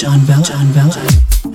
John Vella. John Vella.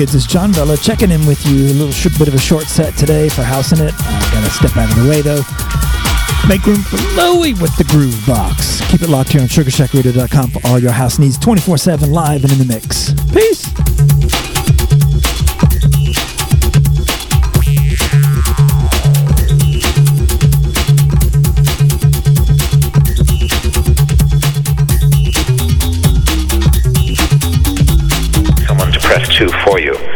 Kids? It's John Vella checking in with you. A little sh- bit of a short set today for House in It. I gotta step out of the way though. Make room for Louie with the Groove Box. Keep it locked here on SugarshackRadio.com for all your house needs 24 7 live and in the mix. Peace. for you.